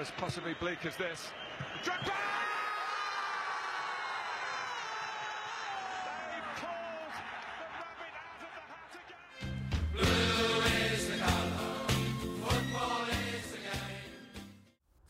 as possibly bleak as this. Drogba!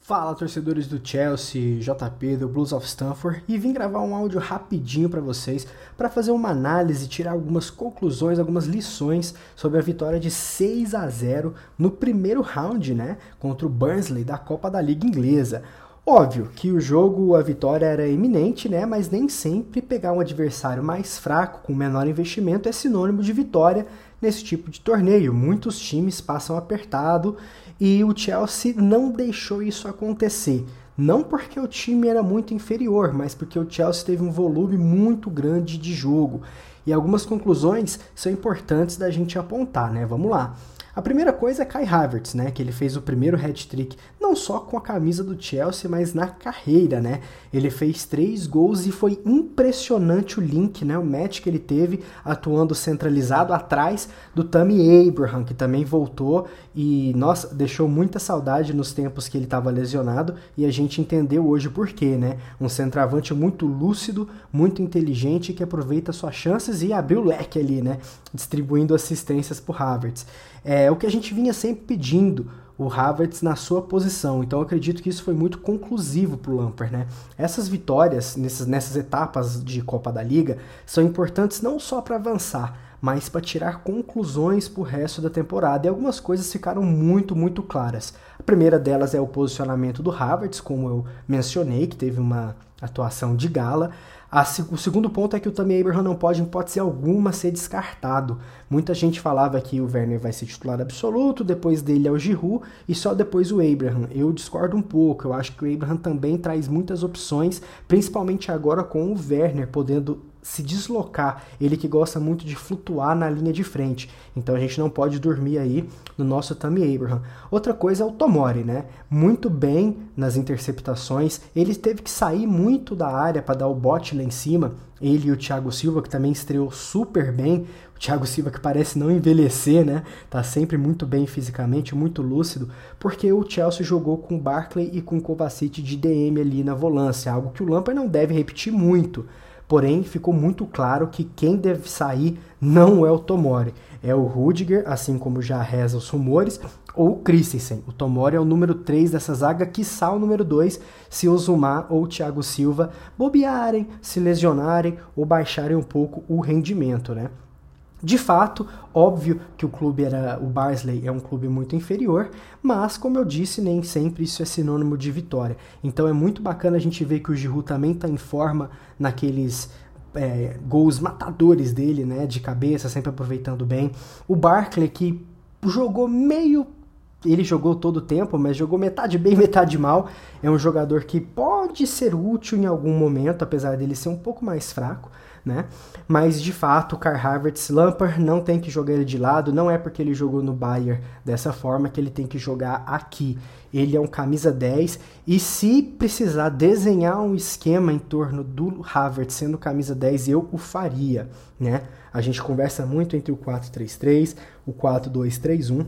Fala torcedores do Chelsea, JP do Blues of Stanford e vim gravar um áudio rapidinho para vocês para fazer uma análise, tirar algumas conclusões, algumas lições sobre a vitória de 6 a 0 no primeiro round, né, contra o Burnley da Copa da Liga Inglesa. Óbvio que o jogo, a vitória era iminente, né? Mas nem sempre pegar um adversário mais fraco, com menor investimento, é sinônimo de vitória nesse tipo de torneio. Muitos times passam apertado e o Chelsea não deixou isso acontecer. Não porque o time era muito inferior, mas porque o Chelsea teve um volume muito grande de jogo. E algumas conclusões são importantes da gente apontar, né? Vamos lá. A primeira coisa é Kai Havertz, né, que ele fez o primeiro hat-trick não só com a camisa do Chelsea, mas na carreira, né? Ele fez três gols e foi impressionante o link, né, o match que ele teve atuando centralizado atrás do Tammy Abraham, que também voltou e nossa, deixou muita saudade nos tempos que ele estava lesionado e a gente entendeu hoje por quê, né? Um centroavante muito lúcido, muito inteligente que aproveita suas chances e abriu o leque ali, né? Distribuindo assistências por Havertz. É o que a gente vinha sempre pedindo, o Havertz na sua posição. Então acredito que isso foi muito conclusivo para o Lampard, né? Essas vitórias nessas, nessas etapas de Copa da Liga são importantes não só para avançar, mas para tirar conclusões para o resto da temporada. E algumas coisas ficaram muito, muito claras. A primeira delas é o posicionamento do Havertz, como eu mencionei, que teve uma atuação de gala. A, o segundo ponto é que o Tammy Abraham não pode, em hipótese alguma, ser descartado. Muita gente falava que o Werner vai ser titular absoluto, depois dele é o Giroud e só depois o Abraham. Eu discordo um pouco, eu acho que o Abraham também traz muitas opções, principalmente agora com o Werner podendo se deslocar, ele que gosta muito de flutuar na linha de frente. Então a gente não pode dormir aí no nosso Tammy Abraham. Outra coisa é o Tomori, né? Muito bem nas interceptações, ele teve que sair muito da área para dar o bote lá em cima. Ele e o Thiago Silva, que também estreou super bem. O Thiago Silva que parece não envelhecer, né? Tá sempre muito bem fisicamente, muito lúcido, porque o Chelsea jogou com Barkley e com Kovacic de DM ali na volância, algo que o Lampard não deve repetir muito. Porém, ficou muito claro que quem deve sair não é o Tomori, é o Rudiger, assim como já reza os rumores, ou o Christensen. O Tomori é o número 3 dessa zaga, quiçá o número 2, se o Zumar ou Thiago Silva bobearem, se lesionarem ou baixarem um pouco o rendimento, né? De fato, óbvio que o clube era o Barnsley é um clube muito inferior, mas como eu disse, nem sempre isso é sinônimo de vitória. Então é muito bacana a gente ver que o Giroud também está em forma naqueles é, gols matadores dele, né, de cabeça, sempre aproveitando bem. O Barkley que jogou meio ele jogou todo o tempo, mas jogou metade bem, metade mal. É um jogador que pode ser útil em algum momento, apesar dele ser um pouco mais fraco né? Mas de fato, o Carl Havertz Lampard não tem que jogar ele de lado, não é porque ele jogou no Bayern dessa forma que ele tem que jogar aqui. Ele é um camisa 10 e se precisar desenhar um esquema em torno do Havertz sendo camisa 10, eu o faria, né? A gente conversa muito entre o 4-3-3, o 4-2-3-1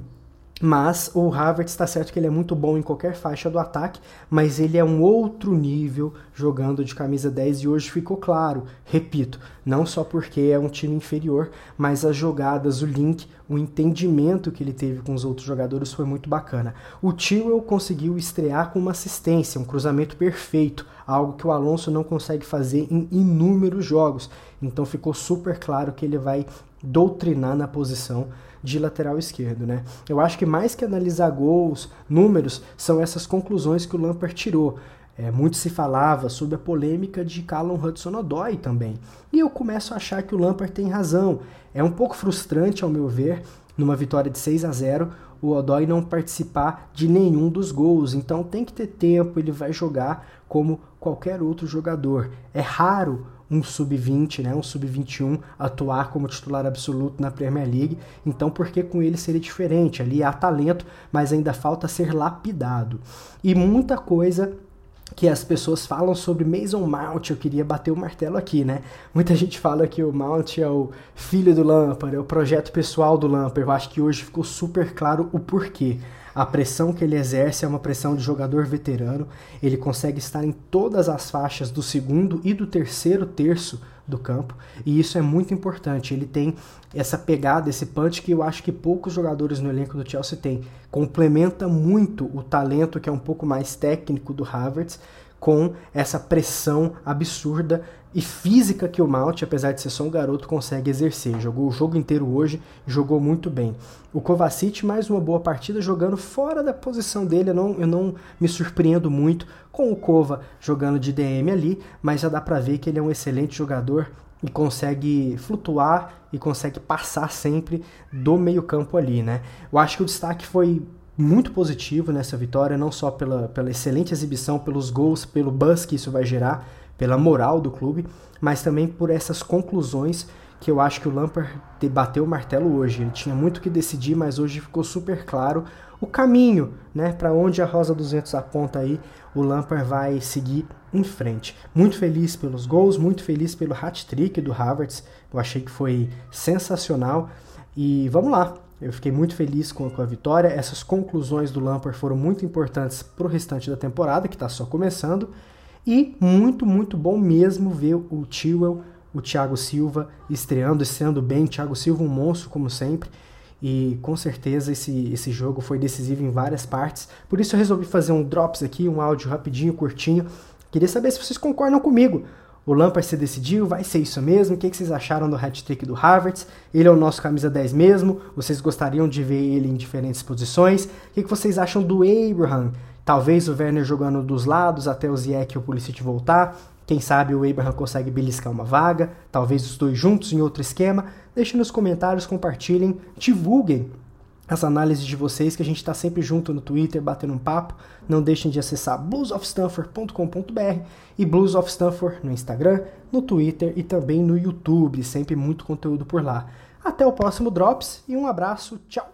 mas o Havertz está certo que ele é muito bom em qualquer faixa do ataque, mas ele é um outro nível jogando de camisa 10 e hoje ficou claro, repito, não só porque é um time inferior, mas as jogadas, o link, o entendimento que ele teve com os outros jogadores foi muito bacana. O Tewell conseguiu estrear com uma assistência, um cruzamento perfeito, algo que o Alonso não consegue fazer em inúmeros jogos. Então ficou super claro que ele vai doutrinar na posição de lateral esquerdo, né? Eu acho que mais que analisar gols, números, são essas conclusões que o Lampard tirou. É, muito se falava sobre a polêmica de Callum Hudson-Odoi também. E eu começo a achar que o Lampard tem razão. É um pouco frustrante, ao meu ver, numa vitória de 6 a 0 o Odoi não participar de nenhum dos gols. Então tem que ter tempo, ele vai jogar como qualquer outro jogador. É raro um sub-20, né, um sub-21 atuar como titular absoluto na Premier League. Então, por que com ele seria diferente? Ali há talento, mas ainda falta ser lapidado. E muita coisa que as pessoas falam sobre Mason Mount, eu queria bater o martelo aqui, né? Muita gente fala que o Mount é o filho do Lampard, é o projeto pessoal do Lampard. Eu acho que hoje ficou super claro o porquê. A pressão que ele exerce é uma pressão de jogador veterano. Ele consegue estar em todas as faixas do segundo e do terceiro terço do campo, e isso é muito importante. Ele tem essa pegada, esse punch que eu acho que poucos jogadores no elenco do Chelsea têm. Complementa muito o talento que é um pouco mais técnico do Havertz com essa pressão absurda e física que o Mount, apesar de ser só um garoto, consegue exercer. Jogou o jogo inteiro hoje, jogou muito bem. O Kovacic, mais uma boa partida, jogando fora da posição dele. Eu não, eu não me surpreendo muito com o Kova jogando de DM ali, mas já dá para ver que ele é um excelente jogador e consegue flutuar e consegue passar sempre do meio-campo ali, né? Eu acho que o destaque foi muito positivo nessa vitória, não só pela, pela excelente exibição, pelos gols, pelo buzz que isso vai gerar, pela moral do clube, mas também por essas conclusões que eu acho que o Lampard debateu o martelo hoje. Ele tinha muito que decidir, mas hoje ficou super claro o caminho, né, para onde a Rosa 200 aponta aí, o Lampard vai seguir em frente. Muito feliz pelos gols, muito feliz pelo hat-trick do Havertz. Eu achei que foi sensacional e vamos lá. Eu fiquei muito feliz com, com a vitória. Essas conclusões do Lampard foram muito importantes para o restante da temporada, que está só começando. E muito, muito bom mesmo ver o Tewell, o Thiago Silva estreando, estreando bem. Thiago Silva um monstro, como sempre. E com certeza esse, esse jogo foi decisivo em várias partes. Por isso eu resolvi fazer um drops aqui, um áudio rapidinho, curtinho. Queria saber se vocês concordam comigo. O Lampard se decidiu, vai ser isso mesmo. O que, vocês acharam do hat-trick do Havertz? Ele é o nosso camisa 10 mesmo? Vocês gostariam de ver ele em diferentes posições? O que, vocês acham do Abraham? Talvez o Werner jogando dos lados até o Ziyech e o Pulisic voltar. Quem sabe o Abraham consegue beliscar uma vaga. Talvez os dois juntos em outro esquema. Deixem nos comentários, compartilhem, divulguem as análises de vocês, que a gente está sempre junto no Twitter, batendo um papo. Não deixem de acessar bluesofstanford.com.br e Blues of Stanford no Instagram, no Twitter e também no YouTube. Sempre muito conteúdo por lá. Até o próximo Drops e um abraço. Tchau!